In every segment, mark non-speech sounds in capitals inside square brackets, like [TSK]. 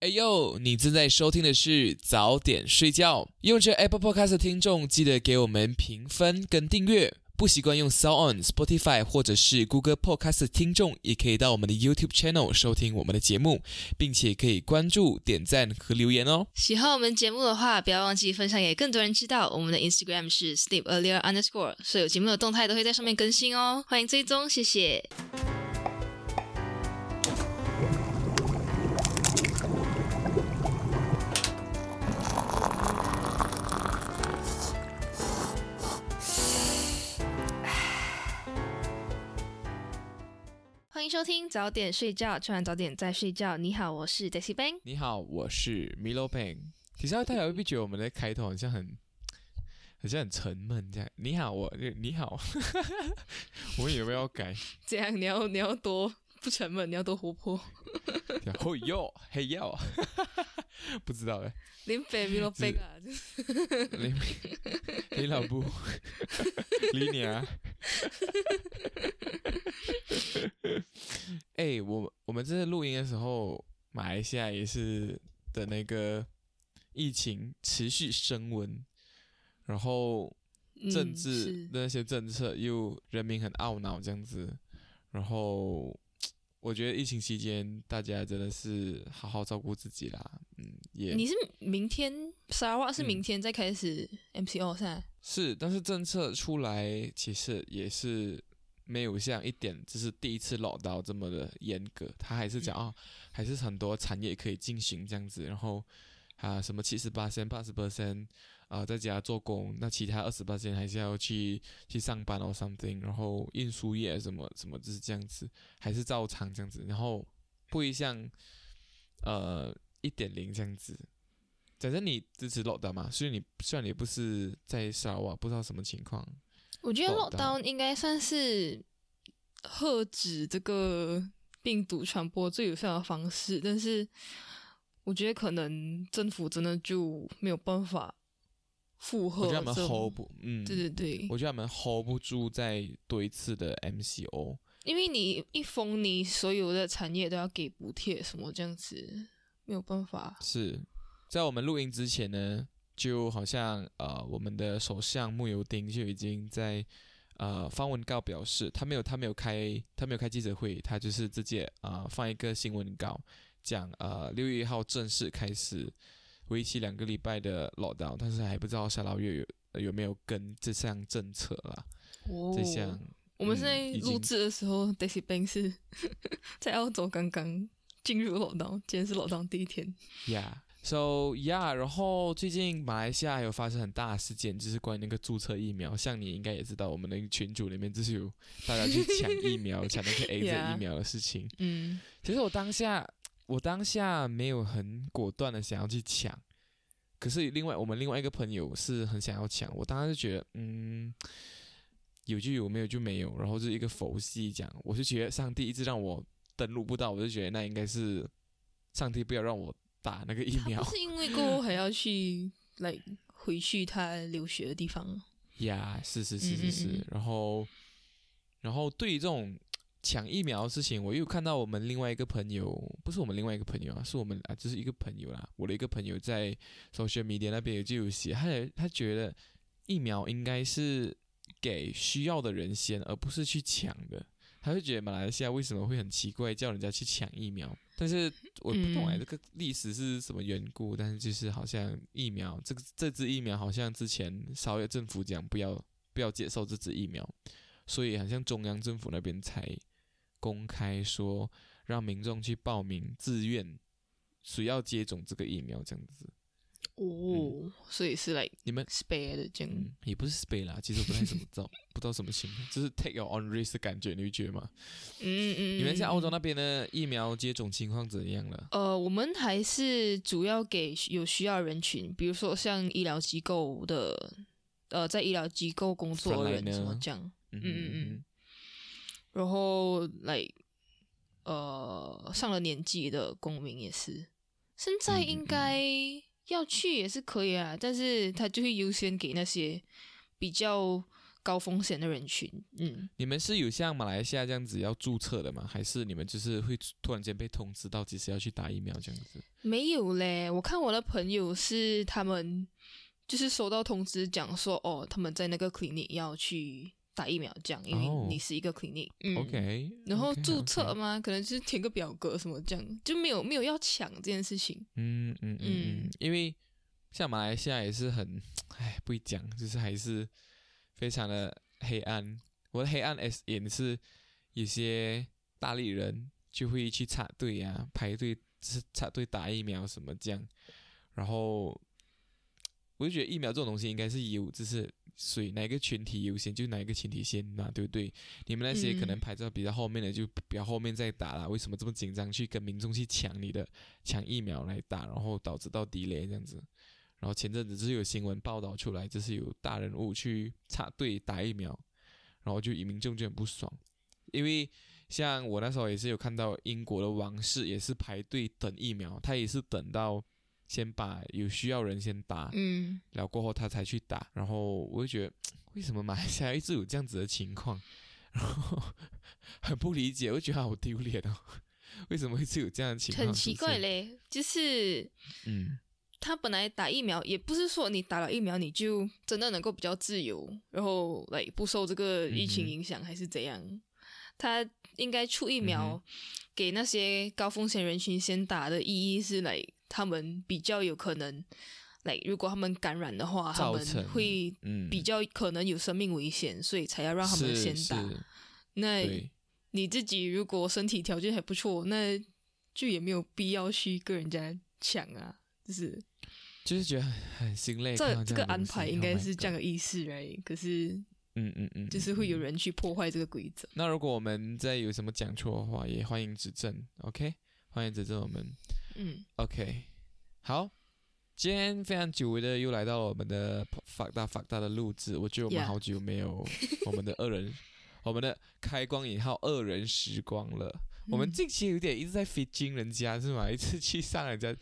哎呦，你正在收听的是早点睡觉。用这 Apple Podcast 的听众，记得给我们评分跟订阅。不习惯用 Sound on Spotify 或者是 Google Podcast 的听众，也可以到我们的 YouTube Channel 收听我们的节目，并且可以关注、点赞和留言哦。喜欢我们节目的话，不要忘记分享给更多人知道。我们的 Instagram 是 Sleep Earlier Underscore，所有节目的动态都会在上面更新哦。欢迎追踪，谢谢。欢迎收听早点睡觉，吃完早点再睡觉。你好，我是 Daisy Bang。你好，我是 Milo Bang。其实大家会不会觉得我们的开头好像很，好像很沉闷这样？你好，我你好，[LAUGHS] 我们有没有要改？[LAUGHS] 这样你要你要多不沉闷，你要多活泼。嘿哟，嘿哟，不知道哎。林北 Milo Bang 啊，林林老布，[LAUGHS] 李娘。[LAUGHS] 哎，我我们这次录音的时候，马来西亚也是的那个疫情持续升温，然后政治那些政策又人民很懊恼这样子，然后我觉得疫情期间大家真的是好好照顾自己啦，嗯，也你是明天沙拉瓦是明天再开始 MCO 噻？是，但是政策出来其实也是。没有像一点就是第一次老到这么的严格，他还是讲啊，还是很多产业可以进行这样子，然后啊什么七十八千、八十八千啊在家做工，那其他二十八千还是要去去上班哦 something，然后运输业什么什么就是这样子，还是照常这样子，然后不会像呃一点零这样子。反正你支持 lockdown 嘛，所以你虽然你不是在沙瓦，不知道什么情况。我觉得 lockdown 应该算是遏止这个 [LAUGHS] 病毒传播最有效的方式，但是我觉得可能政府真的就没有办法负荷。我觉得他们 hold 不，嗯，对对对，我觉得他们 hold 不住再多一次的 MCO，因为你一封，你所有的产业都要给补贴，什么这样子没有办法。是在我们录音之前呢。就好像呃，我们的首相穆尤丁就已经在呃发文告表示，他没有他没有开他没有开记者会，他就是直接啊放一个新闻稿，讲呃六月一号正式开始为期两个礼拜的 lockdown，但是还不知道沙捞越有有没有跟这项政策啦。哦，这项我们现在录制的时候，Daisy Bank 是 [LAUGHS] 在澳洲刚刚进入 lockdown，今天是 lockdown 第一天。Yeah。So yeah，然后最近马来西亚有发生很大的事件，就是关于那个注册疫苗。像你应该也知道，我们那个群组里面就是有大家去抢疫苗、[LAUGHS] 抢那个 A Z 疫苗的事情。嗯，其实我当下，我当下没有很果断的想要去抢，可是另外我们另外一个朋友是很想要抢。我当时就觉得，嗯，有就有，没有就没有。然后就一个佛系讲，我就觉得上帝一直让我登录不到，我就觉得那应该是上帝不要让我。打那个疫苗，是因为过后还要去来回去他留学的地方。呀，是是是是是。然后，然后对于这种抢疫苗的事情，我又看到我们另外一个朋友，不是我们另外一个朋友啊，是我们啊，就是一个朋友啦。我的一个朋友在 social media 那边就有写，他他觉得疫苗应该是给需要的人先，而不是去抢的。他就觉得马来西亚为什么会很奇怪，叫人家去抢疫苗？但是我不懂哎，这个历史是什么缘故？但是就是好像疫苗，这个这支疫苗好像之前稍微政府讲不要不要接受这支疫苗，所以好像中央政府那边才公开说让民众去报名自愿谁要接种这个疫苗这样子。哦，所以是来你们 spare 的这样，也不是 spare 啦，其实不太怎么知道，不知道什么情况，就是 take your own risk 的感觉，你会觉得吗？嗯嗯。你们在澳洲那边的疫苗接种情况怎样了？呃，我们还是主要给有需要人群，比如说像医疗机构的，呃，在医疗机构工作的人什么这样，嗯嗯嗯。然后来，呃，上了年纪的公民也是，现在应该。要去也是可以啊，但是他就会优先给那些比较高风险的人群。嗯，你们是有像马来西亚这样子要注册的吗？还是你们就是会突然间被通知到几时要去打疫苗这样子？没有嘞，我看我的朋友是他们就是收到通知讲说，哦，他们在那个 clinic 要去打疫苗，这样，因为你是一个 clinic。嗯，OK。然后注册吗？可能就是填个表格什么这样，就没有没有要抢这件事情。嗯嗯嗯，因为像马来西亚也是很，[SIGHS] 哎，不会讲，就是还是。非常的黑暗，我的黑暗 S 也是有些大力人就会去插队啊，排队是插队打疫苗什么这样，然后我就觉得疫苗这种东西应该是有，就是谁哪个群体优先就哪一个群体先嘛，对不对？你们那些可能排在比较后面的就比较后面再打啦，为什么这么紧张去跟民众去抢你的抢疫苗来打，然后导致到地雷这样子？然后前阵子就是有新闻报道出来，就是有大人物去插队打疫苗，然后就民众就很不爽，因为像我那时候也是有看到英国的王室也是排队等疫苗，他也是等到先把有需要人先打，嗯，然后过后他才去打，然后我就觉得 [TSK] 为什么马来西亚一直有这样子的情况，[LAUGHS] 然后很不理解，我觉得好丢脸哦，[LAUGHS] 为什么会是有这样的情况？很奇怪嘞，就是嗯。他本来打疫苗也不是说你打了疫苗你就真的能够比较自由，然后来不受这个疫情影响还是怎样？他应该出疫苗给那些高风险人群先打的意义是来他们比较有可能来，如果他们感染的话，他们会比较可能有生命危险，所以才要让他们先打。那你自己如果身体条件还不错，那就也没有必要去跟人家抢啊。就是，就是觉得很心累。这这个安排应该是这样的意思，right？可是，嗯嗯嗯，就是会有人去破坏这个规则。那如果我们再有什么讲错的话，也欢迎指正，OK？欢迎指正我们。嗯，OK。好，今天非常久违的又来到了我们的法大法大的录制，我觉得我们好久没有我们的二人，我们的开光引号二人时光了。我们近期有点一直在飞惊人家是吗？[LAUGHS] 一直去上人家。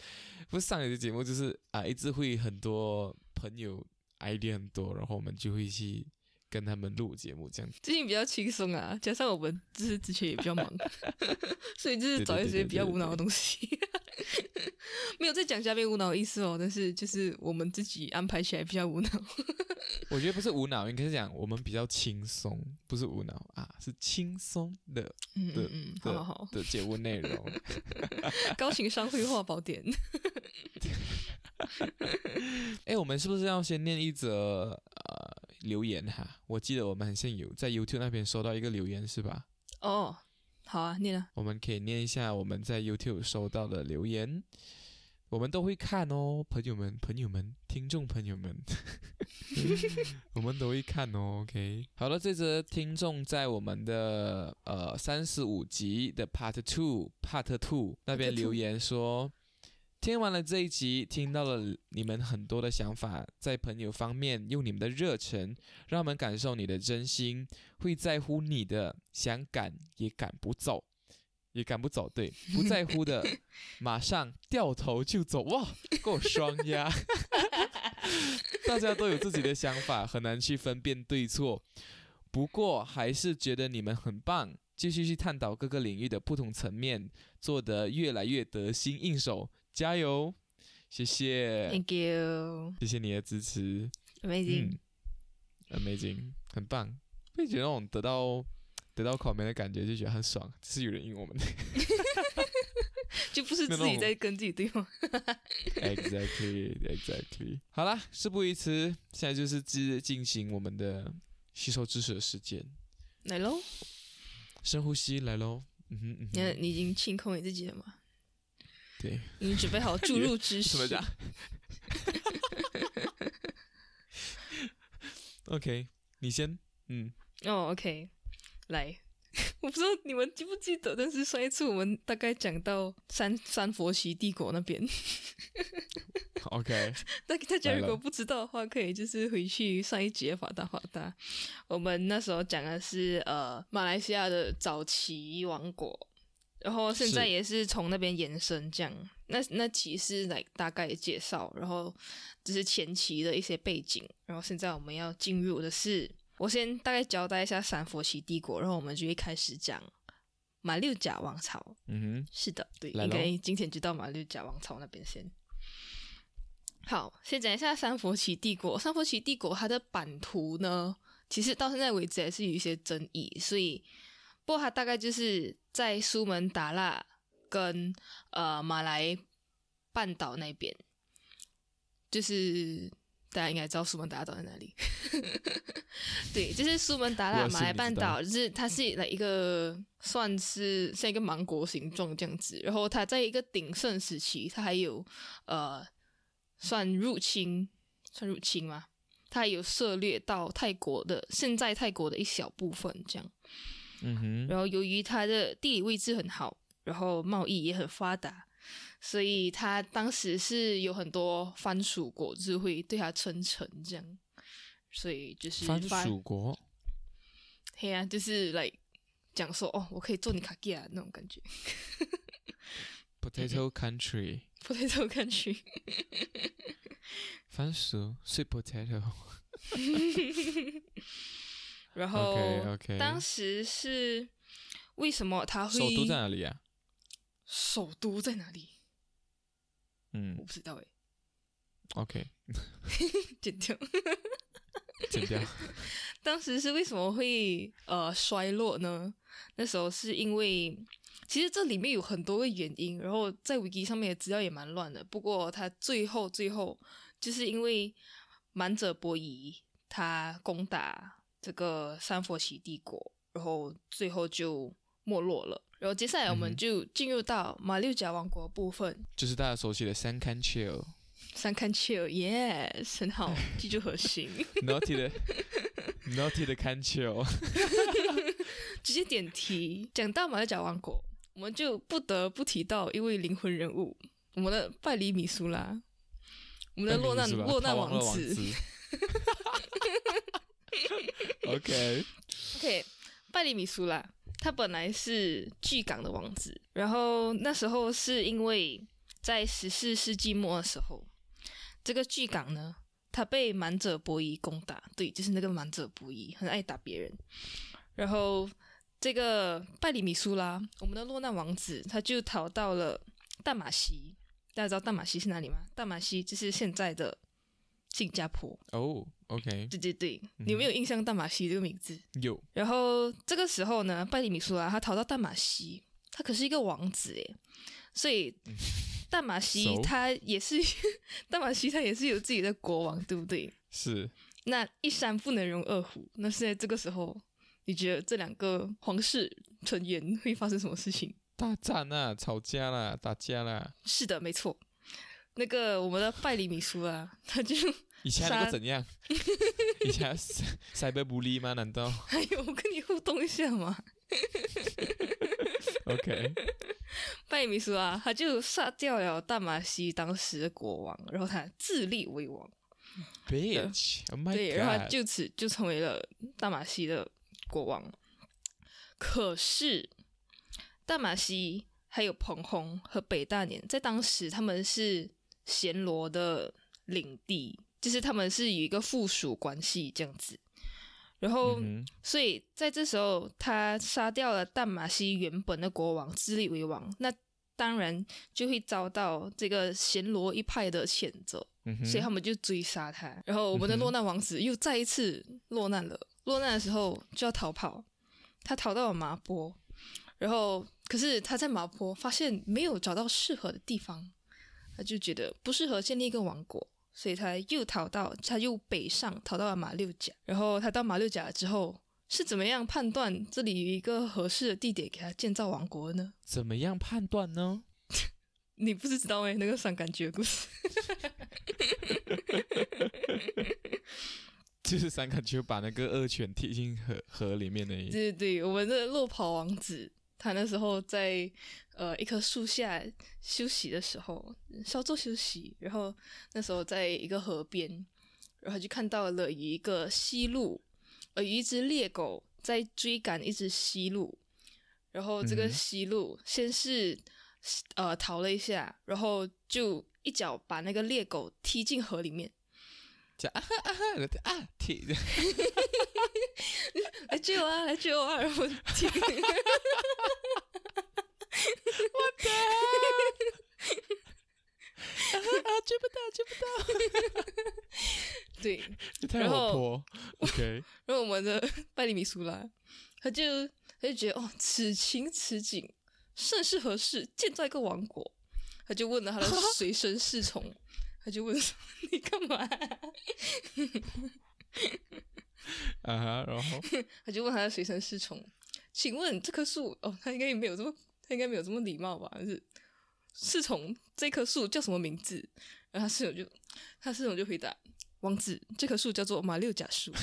不是上一个节目，就是啊，一直会很多朋友 idea 很多，然后我们就会去跟他们录节目这样。最近比较轻松啊，加上我们就是之前也比较忙，[LAUGHS] 所以就是找一些比较无脑的东西。没有在讲嘉宾无脑的意思哦，但是就是我们自己安排起来比较无脑。我觉得不是无脑，应该是讲我们比较轻松，不是无脑啊，是轻松的的的的节目内容。[LAUGHS] 高情商绘画宝典。[LAUGHS] 哎，我们是不是要先念一则呃留言哈？我记得我们好像有在 YouTube 那边收到一个留言，是吧？哦。好啊，念啊！我们可以念一下我们在 YouTube 收到的留言，我们都会看哦，朋友们、朋友们、听众朋友们，[LAUGHS] 我们都会看哦。OK，好了，这则听众在我们的呃三十五集的 Part Two Part Two 那边留言说。听完了这一集，听到了你们很多的想法，在朋友方面用你们的热忱，让他们感受你的真心，会在乎你的，想赶也赶不走，也赶不走，对，[LAUGHS] 不在乎的，马上掉头就走，哇，[LAUGHS] 够双压，大家都有自己的想法，很难去分辨对错，不过还是觉得你们很棒，继续去探讨各个领域的不同层面，做得越来越得心应手。加油，谢谢，Thank you，谢谢你的支持，Amazing，Amazing，很棒，会觉得那种得到得到考面的感觉，就觉得很爽，是有人应我们，就不是自己在跟自己对话，[LAUGHS] Exactly，Exactly，好啦，事不宜迟，现在就是进进行我们的吸收知识的时间，来喽，深呼吸，来喽，嗯哼，你你已经清空你自己了吗？对，你准备好注入知识？怎么讲？[LAUGHS] OK，你先。嗯。哦，OK，来，[LAUGHS] 我不知道你们记不记得，但是上一次我们大概讲到三三佛齐帝国那边。[LAUGHS] OK。那大家如果不知道的话，可以就是回去上一节法大法大。我们那时候讲的是呃马来西亚的早期王国。然后现在也是从那边延伸这样，那那其实来大概介绍，然后这是前期的一些背景，然后现在我们要进入的是我先大概交代一下三佛齐帝国，然后我们就会开始讲马六甲王朝。嗯哼，是的，对，应该今天就到马六甲王朝那边先。好，先讲一下三佛齐帝国。三佛齐帝国它的版图呢，其实到现在为止还是有一些争议，所以，不过它大概就是在苏门答腊跟呃马来半岛那边，就是大家应该知道苏门答腊岛在哪里。[LAUGHS] 对，就是苏门答腊马来半岛，就是它是来一个算是像一个芒果形状这样子，然后它在一个鼎盛时期，它还有呃。算入侵，算入侵吗？它有涉猎到泰国的现在泰国的一小部分，这样。嗯哼。然后由于它的地理位置很好，然后贸易也很发达，所以它当时是有很多番薯果子会对它称臣，这样。所以就是番薯国。嘿啊，就是来讲说哦，我可以做你卡基亚那种感觉。[LAUGHS] Potato Country。Potato Country。番薯，sweet potato。[LAUGHS] 然后当时是为什么他会？首都在哪里啊？首都在哪里？嗯，我不知道哎。OK。[LAUGHS] 剪掉。[LAUGHS] 剪掉。[LAUGHS] 当时是为什么会呃衰落呢？那时候是因为。其实这里面有很多个原因，然后在 wiki 上面的资料也蛮乱的。不过他最后最后就是因为满者伯夷他攻打这个三佛齐帝国，然后最后就没落了。然后接下来我们就进入到马六甲王国部分，就是大家熟悉的三堪切尔。三堪切尔，yes，很好，记住核心。[LAUGHS] Naughty 的，Naughty 的堪切尔。[LAUGHS] 直接点题，讲到马六甲王国。我们就不得不提到一位灵魂人物，我们的拜里米苏拉，我们的落难落难王子。[LAUGHS] OK [LAUGHS] OK，拜里米苏拉，他本来是巨港的王子，然后那时候是因为在十四世纪末的时候，这个巨港呢，他被满者伯夷攻打，对，就是那个满者伯夷，很爱打别人，然后。这个拜里米苏拉，我们的落难王子，他就逃到了大马西。大家知道大马西是哪里吗？大马西就是现在的新加坡。哦，OK。对对对，你有没有印象大马西这个名字？有。然后这个时候呢，拜里米苏拉他逃到大马西，他可是一个王子诶，所以大马西他也是 [LAUGHS] 大马西他也是有自己的国王，对不对？是。那一山不能容二虎，那是在这个时候。你觉得这两个皇室成员会发生什么事情？大战啊，吵架啦，打架啦。是的，没错。那个我们的拜里米苏啊，[LAUGHS] 他就以前那个怎样？[LAUGHS] 以前塞贝不利吗？难道？还有，我跟你互动一下嘛。[LAUGHS] OK。拜里米苏啊，他就杀掉了大马西当时的国王，然后他自立为王。Bitch，Oh 对，然后他就此就成为了大马西的。国王，可是大马西还有彭洪和北大年，在当时他们是暹罗的领地，就是他们是有一个附属关系这样子。然后，所以在这时候，他杀掉了淡马锡原本的国王，自立为王，那当然就会遭到这个暹罗一派的谴责，所以他们就追杀他。然后，我们的落难王子又再一次落难了。落难的时候就要逃跑，他逃到了麻坡，然后可是他在麻坡发现没有找到适合的地方，他就觉得不适合建立一个王国，所以他又逃到，他又北上逃到了马六甲，然后他到马六甲之后是怎么样判断这里有一个合适的地点给他建造王国呢？[LAUGHS] 怎么样判断呢？你不是知道哎，那个伤感觉故事。就是三个就把那个恶犬踢进河河里面的。对对对，我们的落跑王子，他那时候在呃一棵树下休息的时候，稍作休息，然后那时候在一个河边，然后就看到了一个西路，呃，一只猎狗在追赶一只西路，然后这个西路先是呃逃了一下，然后就一脚把那个猎狗踢进河里面。讲啊哈啊哈啊铁，来救我啊来救我啊！然后铁，我的，啊啊，追不到追不到，[LAUGHS] 对，太活泼，[LAUGHS] OK。然后我们的 [LAUGHS] 拜里米苏拉，他就他就觉得哦，此情此景甚是合适，建造一个王国。他就问了他的随身侍从，他就问说：“你干嘛？”啊哈，然后 [LAUGHS] 他就问他的随身侍从：“请问这棵树？哦，他应该没有这么，他应该没有这么礼貌吧？是侍从，这棵树叫什么名字？”然后他侍从就，他侍从就回答：“王子，这棵树叫做马六甲树。[LAUGHS] ”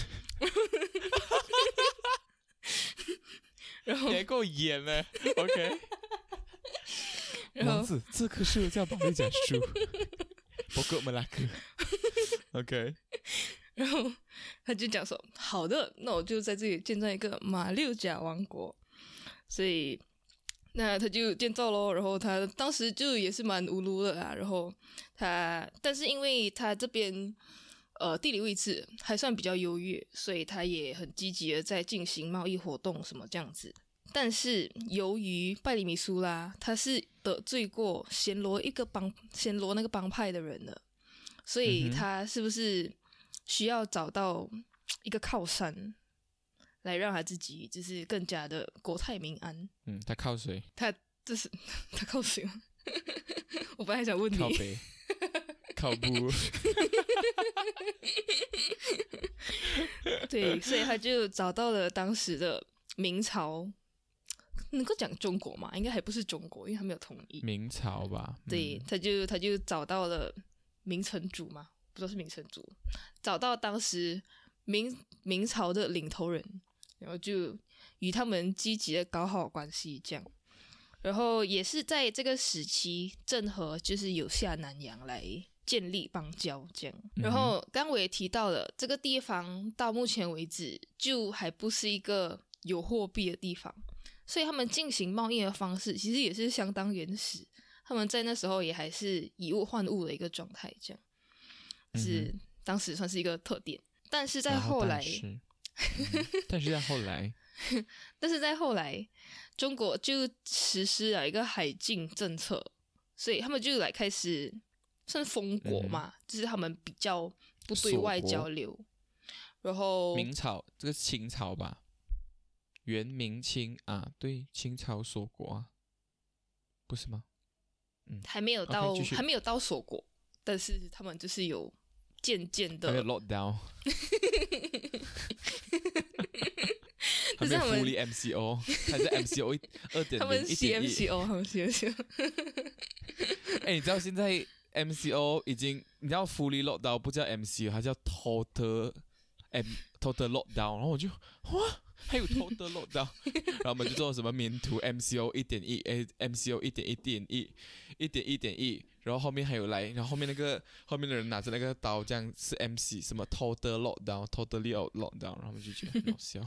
然后也够演呢，OK。[LAUGHS] 王子，这棵树叫马六甲树，不过马拉克，OK。然后他就讲说：“好的，那我就在这里建造一个马六甲王国。”所以，那他就建造喽。然后他当时就也是蛮无辜的啦。然后他，但是因为他这边呃地理位置还算比较优越，所以他也很积极的在进行贸易活动什么这样子。但是由于拜里米苏拉他是得罪过暹罗一个帮暹罗那个帮派的人的，所以他是不是需要找到一个靠山来让他自己就是更加的国泰民安？嗯，他靠谁？他这是 [LAUGHS] 他靠谁吗？我本来想问你，靠北，靠不？对，所以他就找到了当时的明朝。能够讲中国嘛？应该还不是中国，因为他没有统一。明朝吧？对，他就他就找到了明成祖嘛，不知道是明成祖，找到当时明明朝的领头人，然后就与他们积极的搞好关系，这样。然后也是在这个时期，郑和就是有下南洋来建立邦交，这样。然后刚我也提到了，这个地方到目前为止就还不是一个有货币的地方。所以他们进行贸易的方式其实也是相当原始，他们在那时候也还是以物换物的一个状态，这样是当时算是一个特点。但是在后来，[LAUGHS] 但是在后来，但是在后来，中国就实施了一个海禁政策，所以他们就来开始算封国嘛，就是他们比较不对外交流。然后明朝这个清朝吧。元明清啊，对，清朝锁国啊，不是吗？嗯，还没有到，还没有到锁国，但是他们就是有渐渐的 lock down，[LAUGHS] 他们福利 MCO，还是 MCO 二点零，他们 CMCO，他们 CMCO。[LAUGHS] 哎，你知道现在 MCO 已经，你知道福利 lock down 不叫 MCO，它叫 total M total lock down，然后我就哇。还有偷的漏到，然后我们就做什么名图 MCO 一点一 A MCO 一点一点一一点一点一，然后后面还有来，然后后面那个后面的人拿着那个刀，这样是 MC 什么偷的漏到，偷的漏漏到，然后我们就觉得很好笑。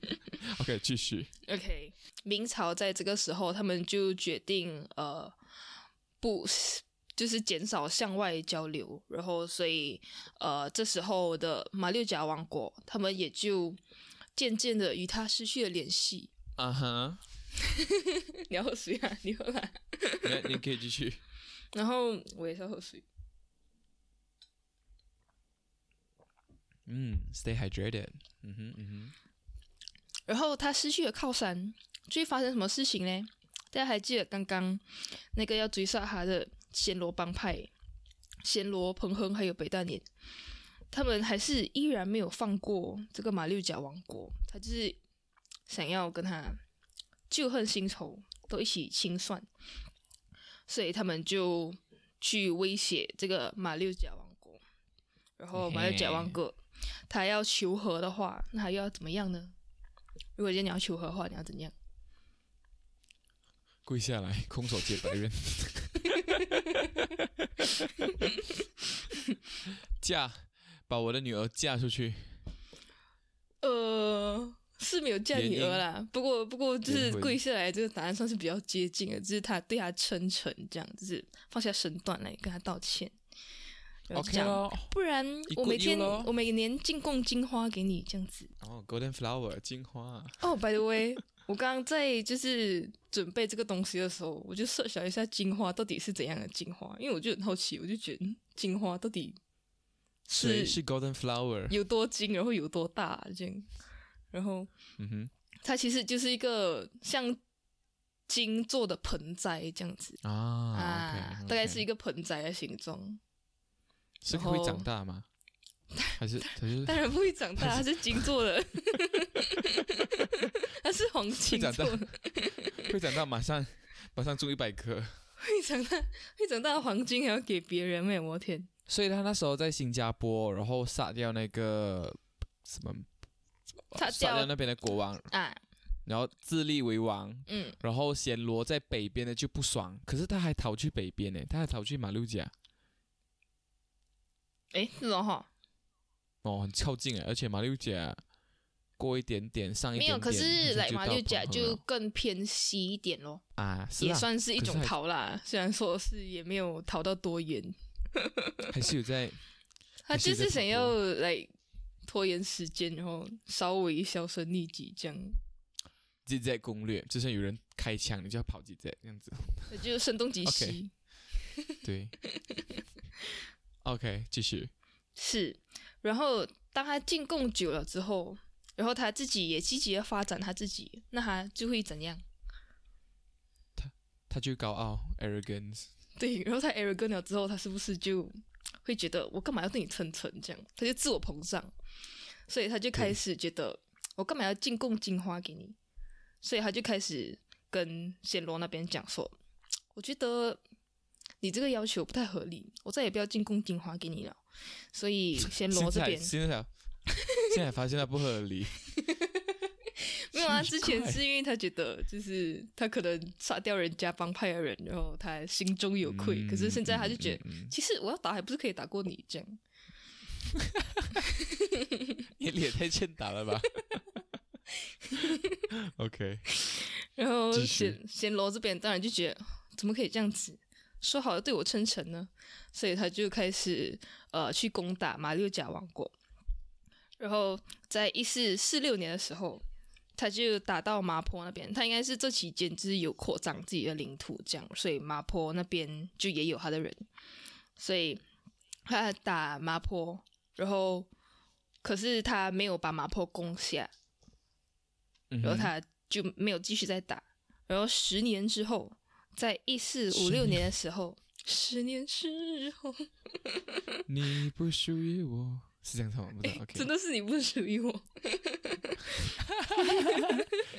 [LAUGHS] OK，继续。OK，明朝在这个时候，他们就决定呃不就是减少向外交流，然后所以呃这时候的马六甲王国，他们也就。渐渐的与他失去了联系。啊哈，[LAUGHS] 你要喝水啊？你喝啦。你可以继续。[LAUGHS] 然后我也是要喝水。嗯，Stay hydrated。嗯哼嗯哼。然后他失去了靠山，最发生什么事情呢？大家还记得刚刚那个要追杀他的暹罗帮派，暹罗彭亨还有北大年。他们还是依然没有放过这个马六甲王国，他就是想要跟他旧恨新仇都一起清算，所以他们就去威胁这个马六甲王国。然后马六甲王国他要求和的话，那他又要怎么样呢？如果今天你要求和的话，你要怎样？跪下来，空手接白刃，[LAUGHS] [LAUGHS] 嫁。把我的女儿嫁出去，呃，是没有嫁女儿啦。不过，不过就是跪下来，这个答案算是比较接近的，就是他对他称臣，这样就是放下身段来跟他道歉。OK 咯，不然我每天我每年进贡金花给你这样子。哦，Golden Flower 金花。哦，By the way，我刚刚在就是准备这个东西的时候，我就设想一下金花到底是怎样的金花，因为我就很好奇，我就觉得金花到底是是 Golden Flower 有多金，然后有多大这样，然后嗯哼，它其实就是一个像。金做的盆栽这样子。啊，大概是一个盆栽的形状，是会长大吗？[LAUGHS] 还是当然不会长大，它是金做的，[LAUGHS] 它是黄金做的，会长大？马上马上种一百棵，会长大会长大的黄金还要给别人哎，我天！所以他那时候在新加坡，然后杀掉那个什么，杀掉那边的国王啊。然后自立为王，嗯，然后暹罗在北边的就不爽，可是他还逃去北边呢，他还逃去马六甲。哎，是哦哈，哦，很靠近哎，而且马六甲过一点点上一点点，没有，可是来马六甲就更偏西一点咯。啊，也算是一种逃啦，虽然说是也没有逃到多远，[LAUGHS] 还是有在，他就是想要来拖延时间，然后稍微销声匿迹这样。自在攻略，就算有人开枪，你就要跑自在这样子。那就声东击西。对。[LAUGHS] OK，继续。是，然后当他进贡久了之后，然后他自己也积极的发展他自己，那他就会怎样？他他就高傲，arrogance。对，然后他 arrogance 了之后，他是不是就会觉得我干嘛要对你称臣这样？他就自我膨胀，所以他就开始觉得我干嘛要进贡金花给你？所以他就开始跟暹罗那边讲说：“我觉得你这个要求不太合理，我再也不要进贡金花给你了。”所以暹罗这边现在现在发现他不合理，[LAUGHS] 没有啊？之前是因为他觉得就是他可能杀掉人家帮派的人，然后他心中有愧。可是现在他就觉得，其实我要打还不是可以打过你这样？[LAUGHS] 你脸太欠打了吧？[LAUGHS] OK，然后暹暹罗这边当然就觉得怎么可以这样子说好了对我称臣呢？所以他就开始呃去攻打马六甲王国。然后在一四四六年的时候，他就打到麻坡那边。他应该是这期间就是有扩张自己的领土，这样，所以麻坡那边就也有他的人。所以他打麻坡，然后可是他没有把麻坡攻下。然后他就没有继续再打。然后十年之后，在一四五六年的时候，十年之后，[LAUGHS] 你不属于我，是这样唱吗？不知道。真的是你不属于我。[LAUGHS]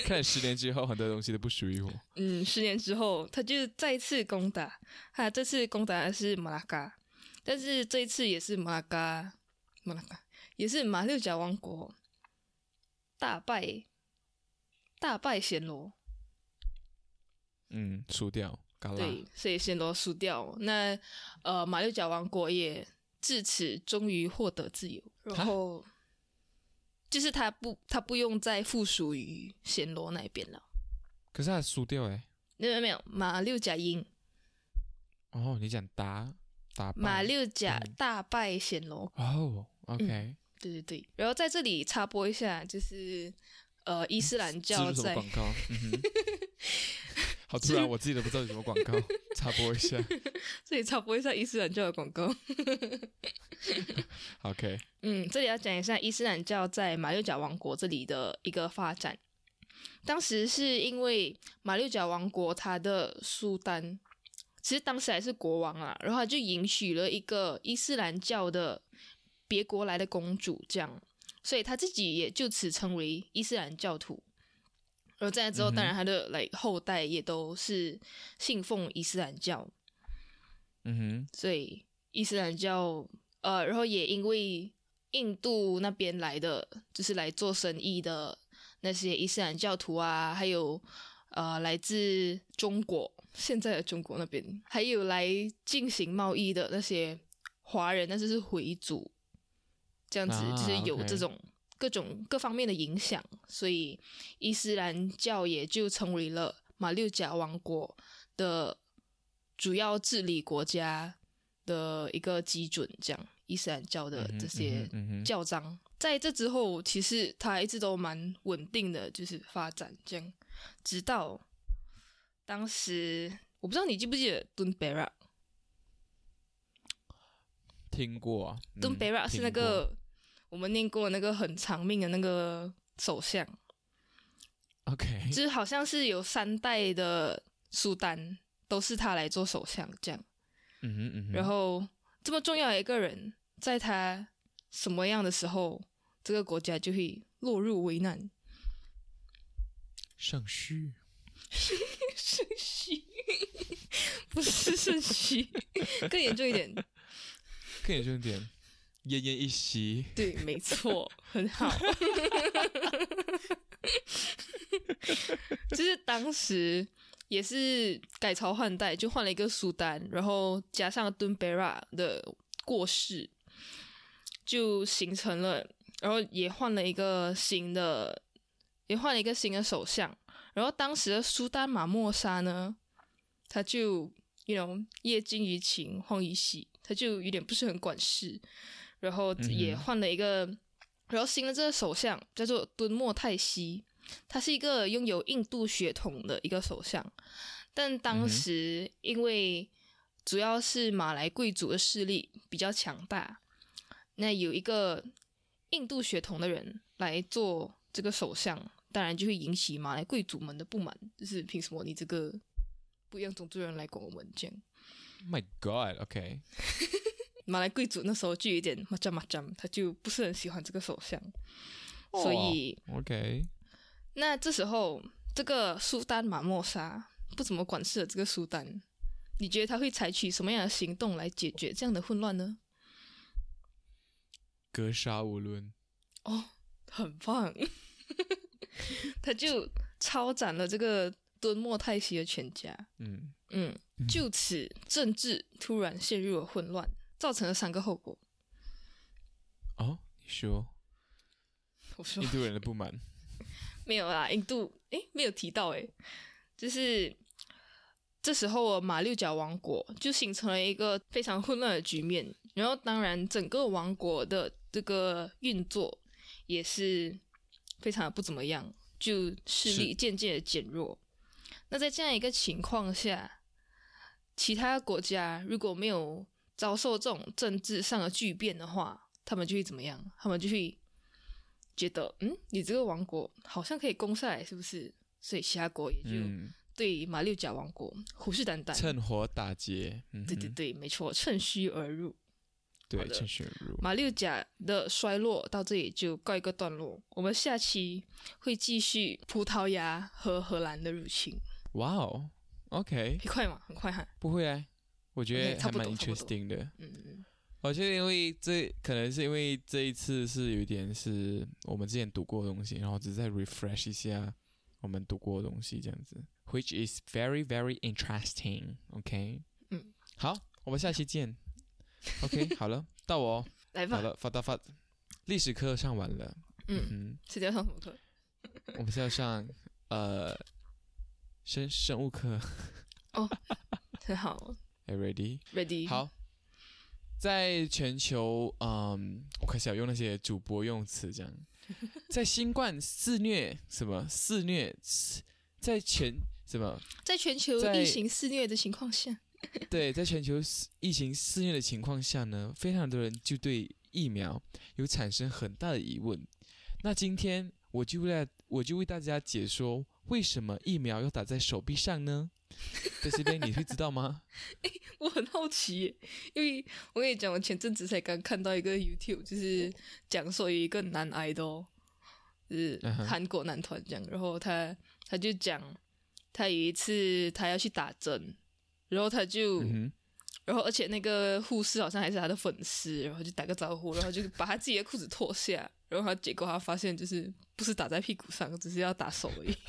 看十年之后，很多东西都不属于我。嗯，十年之后，他就再次攻打。他这次攻打的是马拉嘎，但是这一次也是马拉嘎，马拉嘎也是马六甲王国大败。大败暹罗，嗯，输掉，对，所以暹罗输掉。那呃，马六甲王国也至此终于获得自由，然后就是他不，他不用再附属于暹罗那边了。可是他输掉哎，没有没有，马六甲赢。哦，你讲打打马六甲大败暹罗。哦，OK，对对对。然后在这里插播一下，就是。呃，伊斯兰教在广告，[LAUGHS] 好突然，我自己都不知道有什么广告，[LAUGHS] 插播一下，这里插播一下伊斯兰教的广告。[LAUGHS] OK，嗯，这里要讲一下伊斯兰教在马六甲王国这里的一个发展。当时是因为马六甲王国它的苏丹，其实当时还是国王啊，然后就允许了一个伊斯兰教的别国来的公主这样。所以他自己也就此成为伊斯兰教徒，然后在之后，当然他的来后代也都是信奉伊斯兰教。嗯哼，所以伊斯兰教，呃，然后也因为印度那边来的，就是来做生意的那些伊斯兰教徒啊，还有呃来自中国现在的中国那边，还有来进行贸易的那些华人，那就是回族。这样子就是有这种各种各方面的影响，所以伊斯兰教也就成为了马六甲王国的主要治理国家的一个基准，这样伊斯兰教的这些教章。在这之后，其实它一直都蛮稳定的，就是发展这样，直到当时我不知道你记不记得敦贝拉，听过啊，敦贝拉是那个我们念过那个很长命的那个首相，OK，就是好像是有三代的苏丹都是他来做首相这样，嗯哼嗯哼，然后这么重要的一个人，在他什么样的时候？这个国家就会落入危难。肾虚，肾虚，[LAUGHS] 不是肾虚，更严重一点，更严重一点，奄奄一息。对，没错，很好。就是当时也是改朝换代，就换了一个苏丹，然后加上敦贝拉的过世，就形成了。然后也换了一个新的，也换了一个新的首相。然后当时的苏丹马莫沙呢，他就，you know，夜惊于勤荒于嬉，他就有点不是很管事。然后也换了一个，然后新的这个首相叫做敦莫泰西，他是一个拥有印度血统的一个首相。但当时因为主要是马来贵族的势力比较强大，那有一个。印度血统的人来做这个首相，当然就会引起马来贵族们的不满，就是凭什么你这个不一样种族人来管我们这样？My God，OK，马来贵族那时候就有点马扎马扎，他就不是很喜欢这个首相，所以 OK，那这时候这个苏丹马莫沙不怎么管事的这个苏丹，你觉得他会采取什么样的行动来解决这样的混乱呢？格杀勿论。哦，很棒，[LAUGHS] 他就抄斩了这个敦莫泰西的全家。嗯。嗯，就此政治突然陷入了混乱，造成了三个后果。哦，你说？我说印度人的不满 [LAUGHS] 没有啦，印度诶没有提到诶，就是这时候马六甲王国就形成了一个非常混乱的局面，然后当然整个王国的。这个运作也是非常的不怎么样，就势力渐渐的减弱。那在这样一个情况下，其他国家如果没有遭受这种政治上的巨变的话，他们就会怎么样？他们就会觉得，嗯，你这个王国好像可以攻下来，是不是？所以其他国也就对马六甲王国虎视眈眈，趁火打劫。对对对，没错，趁虚而入。对，趁虚而入。马六甲的衰落到这里就告一个段落。我们下期会继续葡萄牙和荷兰的入侵。哇哦，OK，很快嘛，很快哈。不会啊，我觉得还蛮 interesting 的。嗯嗯。我觉得因为这可能是因为这一次是有一点是我们之前读过的东西，然后只是在 refresh 一下我们读过的东西这样子，which is very very interesting。OK，嗯，好，我们下期见。OK，[LAUGHS] 好了，到我来吧。好了，发到发，历史课上完了。嗯嗯，是要上什么课？[LAUGHS] 我们是要上呃生生物课。哦，很好。Ready？Ready。好，在全球，嗯，我开始要用那些主播用词，这样，在新冠肆虐什么肆虐，在全什么，在全球疫情肆虐的情况下。[LAUGHS] 对，在全球疫情肆虐的情况下呢，非常多人就对疫苗有产生很大的疑问。那今天我就为我就为大家解说，为什么疫苗要打在手臂上呢？这些边你会知道吗？[LAUGHS] 哎，我很好奇，因为我跟你讲，我前阵子才刚看到一个 YouTube，就是讲说有一个男 idol，是韩国男团这样，然后他他就讲，他有一次他要去打针。然后他就，然后而且那个护士好像还是他的粉丝，然后就打个招呼，然后就把他自己的裤子脱下，然后他结果他发现就是不是打在屁股上，只是要打手而已。[LAUGHS]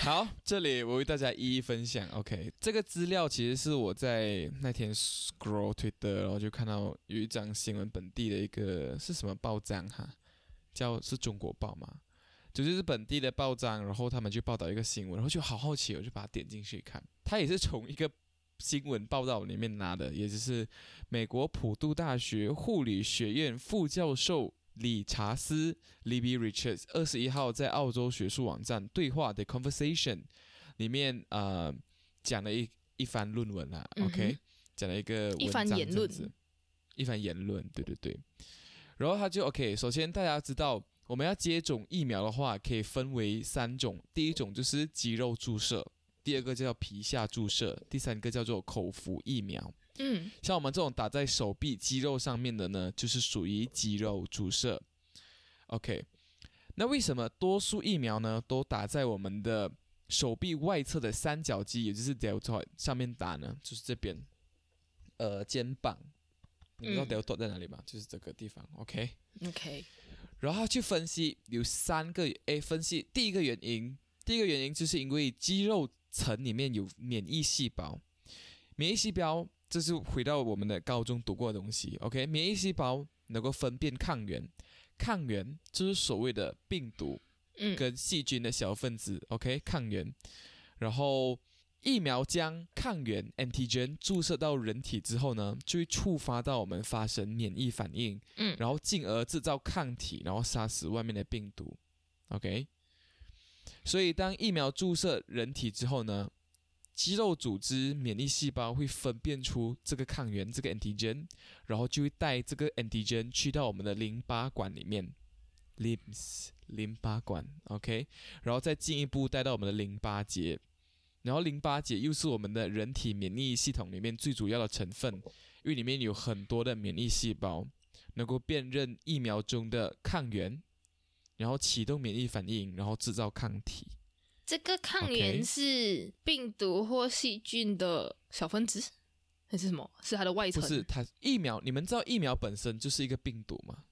好，这里我为大家一一分享。OK，这个资料其实是我在那天 scroll Twitter，然后就看到有一张新闻，本地的一个是什么报章哈，叫是中国报吗？就是本地的报章，然后他们就报道一个新闻，然后就好好奇，我就把它点进去看。他也是从一个新闻报道里面拿的，也就是美国普渡大学护理学院副教授理查斯 （Libby Richards） 二十一号在澳洲学术网站对话的 Conversation 里面呃讲了一一番论文啊，OK，讲了一个一番言论，一番言论，对对对。然后他就 OK，首先大家知道。我们要接种疫苗的话，可以分为三种。第一种就是肌肉注射，第二个叫皮下注射，第三个叫做口服疫苗。嗯，像我们这种打在手臂肌肉上面的呢，就是属于肌肉注射。OK，那为什么多数疫苗呢都打在我们的手臂外侧的三角肌，也就是 deltoid 上面打呢？就是这边，呃，肩膀。你知道 deltoid 在哪里吗？就是这个地方。OK，OK。然后去分析有三个诶，分析第一个原因，第一个原因就是因为肌肉层里面有免疫细胞，免疫细胞这是回到我们的高中读过的东西，OK，免疫细胞能够分辨抗原，抗原就是所谓的病毒，跟细菌的小分子，OK，抗原，然后。疫苗将抗原 （antigen） 注射到人体之后呢，就会触发到我们发生免疫反应，嗯，然后进而制造抗体，然后杀死外面的病毒。OK，所以当疫苗注射人体之后呢，肌肉组织免疫细胞会分辨出这个抗原，这个 antigen，然后就会带这个 antigen 去到我们的淋巴管里面，limbs 淋巴管，OK，然后再进一步带到我们的淋巴结。然后淋巴结又是我们的人体免疫系统里面最主要的成分，因为里面有很多的免疫细胞，能够辨认疫苗中的抗原，然后启动免疫反应，然后制造抗体。这个抗原是病毒或细菌的小分子，还是什么？是它的外层？不是，它疫苗。你们知道疫苗本身就是一个病毒吗？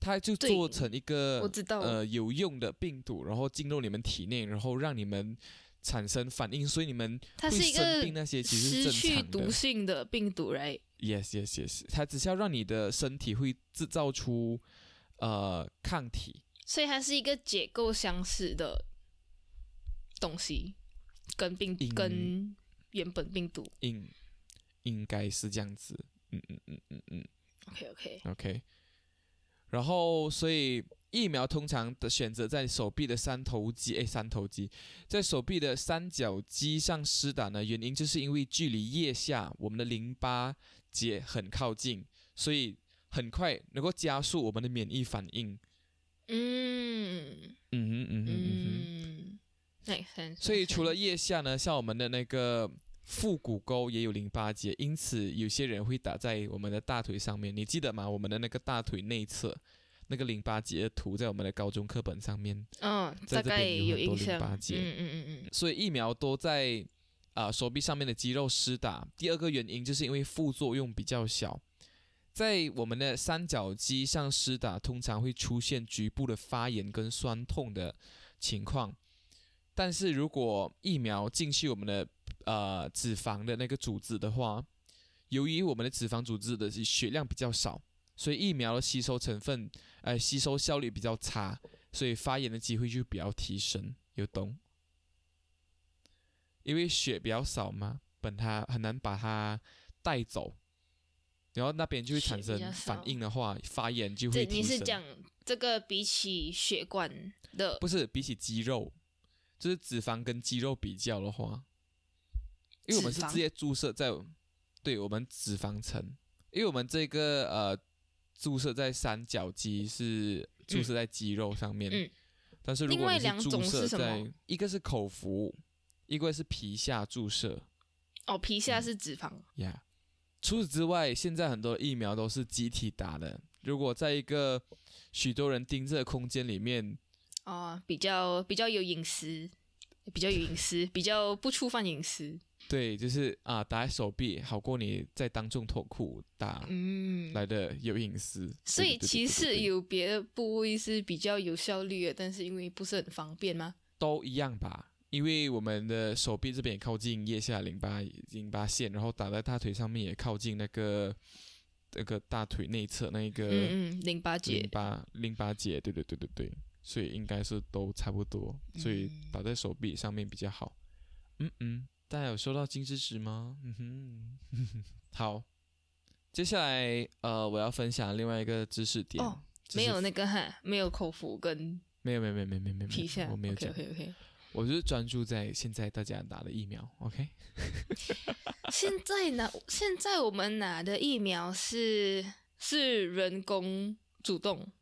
它就做成一个我知道呃有用的病毒，然后进入你们体内，然后让你们。产生反应，所以你们它是一个那些其实失去毒性的病毒，right？Yes, yes, yes。它只是要让你的身体会制造出呃抗体，所以它是一个结构相似的东西，跟病跟原本病毒应应该是这样子。嗯嗯嗯嗯嗯。OK OK OK。然后，所以。疫苗通常的选择在手臂的三头肌，诶，三头肌，在手臂的三角肌上施打呢？原因就是因为距离腋下我们的淋巴结很靠近，所以很快能够加速我们的免疫反应。嗯嗯嗯嗯嗯嗯，所以除了腋下呢，像我们的那个腹股沟也有淋巴结，因此有些人会打在我们的大腿上面。你记得吗？我们的那个大腿内侧。那个淋巴结的图在我们的高中课本上面，嗯，在这边有很多淋巴结，嗯嗯嗯嗯，所以疫苗都在啊手臂上面的肌肉施打。第二个原因就是因为副作用比较小，在我们的三角肌上施打，通常会出现局部的发炎跟酸痛的情况。但是如果疫苗进去我们的呃脂肪的那个组织的话，由于我们的脂肪组织的血量比较少。所以疫苗的吸收成分，呃，吸收效率比较差，所以发炎的机会就比较提升，有懂？因为血比较少嘛，本它很难把它带走，然后那边就会产生反应的话，发炎就会提升。你是讲这个比起血管的？不是，比起肌肉，就是脂肪跟肌肉比较的话，因为我们是直接注射在，对我们脂肪层，因为我们这个呃。注射在三角肌是注射在肌肉上面，嗯，但是如果你是注射在一个是口服，一个是皮下注射。哦，皮下是脂肪。呀，除此之外，现在很多疫苗都是集体打的。如果在一个许多人盯着的空间里面，哦，比较比较有隐私，比较有隐私，比较不触犯隐私。对，就是啊，打在手臂好过你在当众脱裤打，嗯，来的有隐私。所以其实有别的部位是比较有效率的，但是因为不是很方便吗？都一样吧，因为我们的手臂这边也靠近腋下淋巴淋巴线，然后打在大腿上面也靠近那个那个大腿内侧那一个嗯嗯淋巴结淋巴淋巴结，对对对对对，所以应该是都差不多，所以打在手臂上面比较好。嗯嗯。大家有收到金知识吗？嗯哼，[LAUGHS] 好，接下来呃，我要分享另外一个知识点。哦，没有那个 [LAUGHS] 哈，没有口服跟没有没有没有没有没有皮下，我没有讲。OK OK，我就是专注在现在大家打的疫苗。OK，[LAUGHS] 现在呢，现在我们拿的疫苗是是人工主动。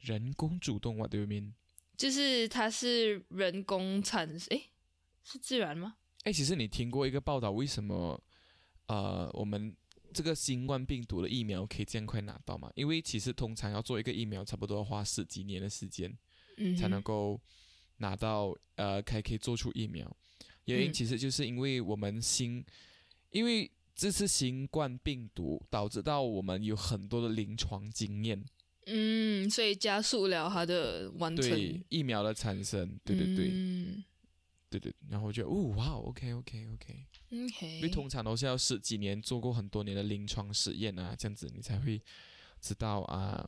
人工主动，What do you mean？就是它是人工产，诶，是自然吗？哎，其实你听过一个报道，为什么呃我们这个新冠病毒的疫苗可以这样快拿到吗？因为其实通常要做一个疫苗，差不多要花十几年的时间，嗯，才能够拿到呃，才可以做出疫苗。原因其实就是因为我们新，因为这次新冠病毒导致到我们有很多的临床经验。嗯，所以加速了它的完成。对疫苗的产生，对对对，对对。然后我觉得，哦，哇，OK OK OK。因为通常都是要十几年做过很多年的临床实验啊，这样子你才会知道啊，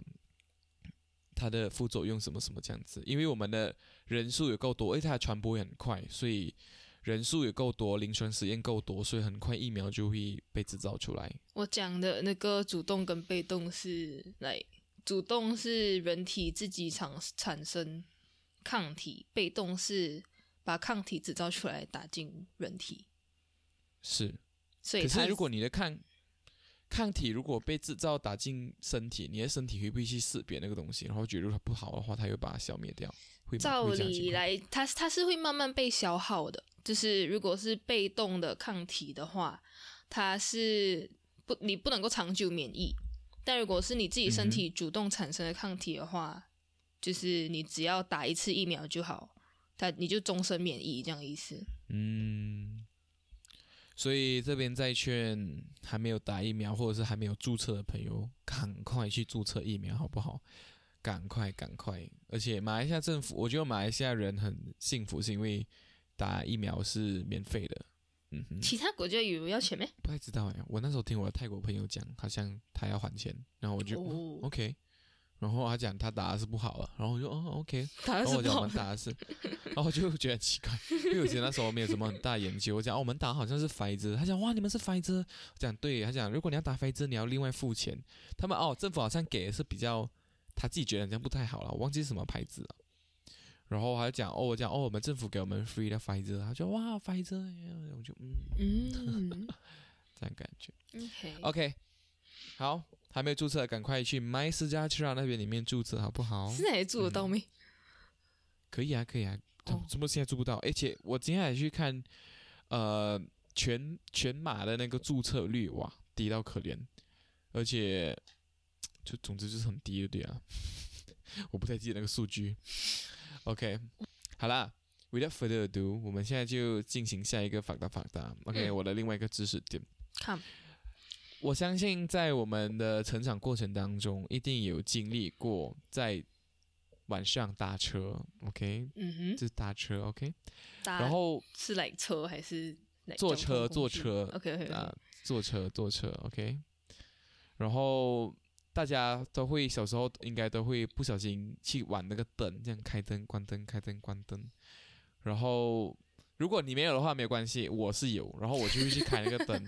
它的副作用什么什么这样子。因为我们的人数也够多，而且它传播也很快，所以人数也够多，临床实验够多，所以很快疫苗就会被制造出来。我讲的那个主动跟被动是来。主动是人体自己产产生抗体，被动是把抗体制造出来打进人体。是，所以可是如果你的抗抗体如果被制造打进身体，你的身体会不会去识别那个东西，然后觉得它不好的话，它又把它消灭掉？会照理来，它它是会慢慢被消耗的。就是如果是被动的抗体的话，它是不你不能够长久免疫。但如果是你自己身体主动产生的抗体的话，就是你只要打一次疫苗就好，它你就终身免疫这样意思。嗯，所以这边再劝还没有打疫苗或者是还没有注册的朋友，赶快去注册疫苗好不好？赶快赶快！而且马来西亚政府，我觉得马来西亚人很幸福，是因为打疫苗是免费的。嗯哼其他国家有要钱没？不太知道哎，我那时候听我的泰国朋友讲，好像他要还钱，然后我就 OK，然后他讲他打的是不好了，然后我就哦 OK，然后我讲我们打的是，然后我就觉得很奇怪，因为我觉得那时候没有什么很大研究，我讲我们打好像是飞兹，他讲哇你们是飞兹，我讲对，他讲如果你要打飞兹，你要另外付钱，他们哦政府好像给的是比较他自己觉得这样不太好了，我忘记是什么牌子了。然后还讲哦，我讲哦，我们政府给我们 free 的 Pfizer，他就哇 Pfizer，我就嗯嗯，这样感觉。OK OK，好，还没有注册，赶快去 My 私家车那边里面注册好不好？现在还注得到没？可以啊，可以啊，怎么现在注不到？而且我今天还去看，呃，全全马的那个注册率哇，低到可怜，而且就总之就是很低的对啊，[LAUGHS] 我不太记得那个数据。OK，好啦，Without further ado，我们现在就进行下一个法达法达。OK，我的另外一个知识点。看，我相信在我们的成长过程当中，一定有经历过在晚上搭车。OK，嗯哼，是搭车。OK，然后是来车还是坐车？坐车。OK，啊，坐车，坐车。OK，然后。大家都会小时候应该都会不小心去玩那个灯，这样开灯关灯开灯关灯。然后如果你没有的话没有关系，我是有，然后我就会去开那个灯。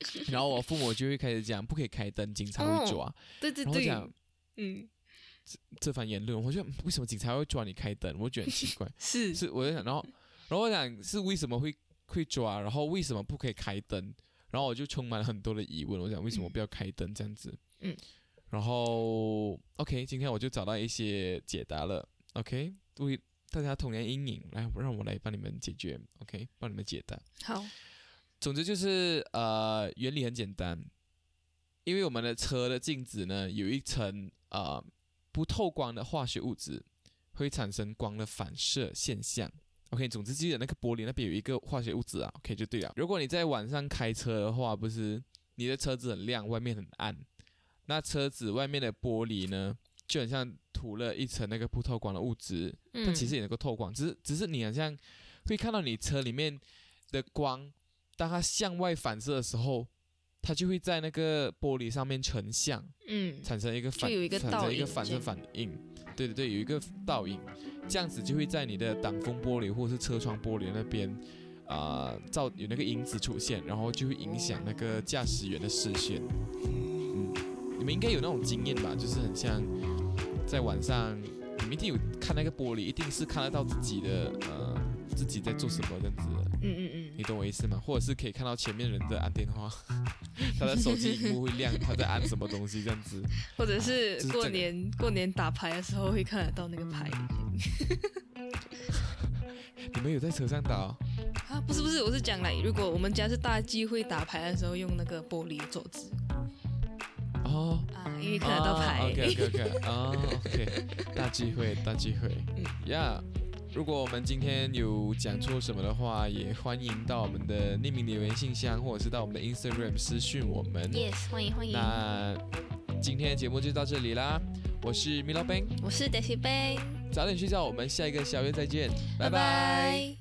[LAUGHS] 然后我父母就会开始讲不可以开灯，警察会抓。对对对。讲嗯，这这番言论，我觉得为什么警察会抓你开灯？我觉得很奇怪。[LAUGHS] 是是，我在想，然后然后我想是为什么会会抓？然后为什么不可以开灯？然后我就充满了很多的疑问。我想为什么不要开灯这样子？嗯。然后，OK，今天我就找到一些解答了。OK，为大家童年阴影，来让我来帮你们解决。OK，帮你们解答。好，总之就是呃，原理很简单，因为我们的车的镜子呢有一层呃不透光的化学物质，会产生光的反射现象。OK，总之记得那个玻璃那边有一个化学物质啊。OK，就对了。如果你在晚上开车的话，不是你的车子很亮，外面很暗。那车子外面的玻璃呢，就很像涂了一层那个不透光的物质，但其实也能够透光，只是只是你好像会看到你车里面的光，当它向外反射的时候，它就会在那个玻璃上面成像，嗯，产生一个反，产生一个反射反应，对对对，有一个倒影，这样子就会在你的挡风玻璃或者是车窗玻璃那边，啊照有那个影子出现，然后就会影响那个驾驶员的视线。嗯，你们应该有那种经验吧？就是很像在晚上，你们一定有看那个玻璃，一定是看得到自己的呃自己在做什么这样子。嗯嗯嗯，你懂我意思吗？或者是可以看到前面人在按电话，[LAUGHS] 他的手机屏幕会亮，他在按什么东西这样子。或者是过年过年打牌的时候会看得到那个牌。[LAUGHS] 你们有在车上打？啊，不是不是，我是讲来，如果我们家是大忌会打牌的时候用那个玻璃桌子。哦。啊，因为看得到牌。OK OK OK。啊，OK，大机会大机会。嗯，Yeah。如果我们今天有讲错什么的话，也欢迎到我们的匿名留言信箱，或者是到我们的 Instagram 私讯我们。Yes，欢迎欢迎。那今天的节目就到这里啦，我是米老 Ben，我是 Daisy Ben，早点睡觉，我们下一个小月再见，拜拜。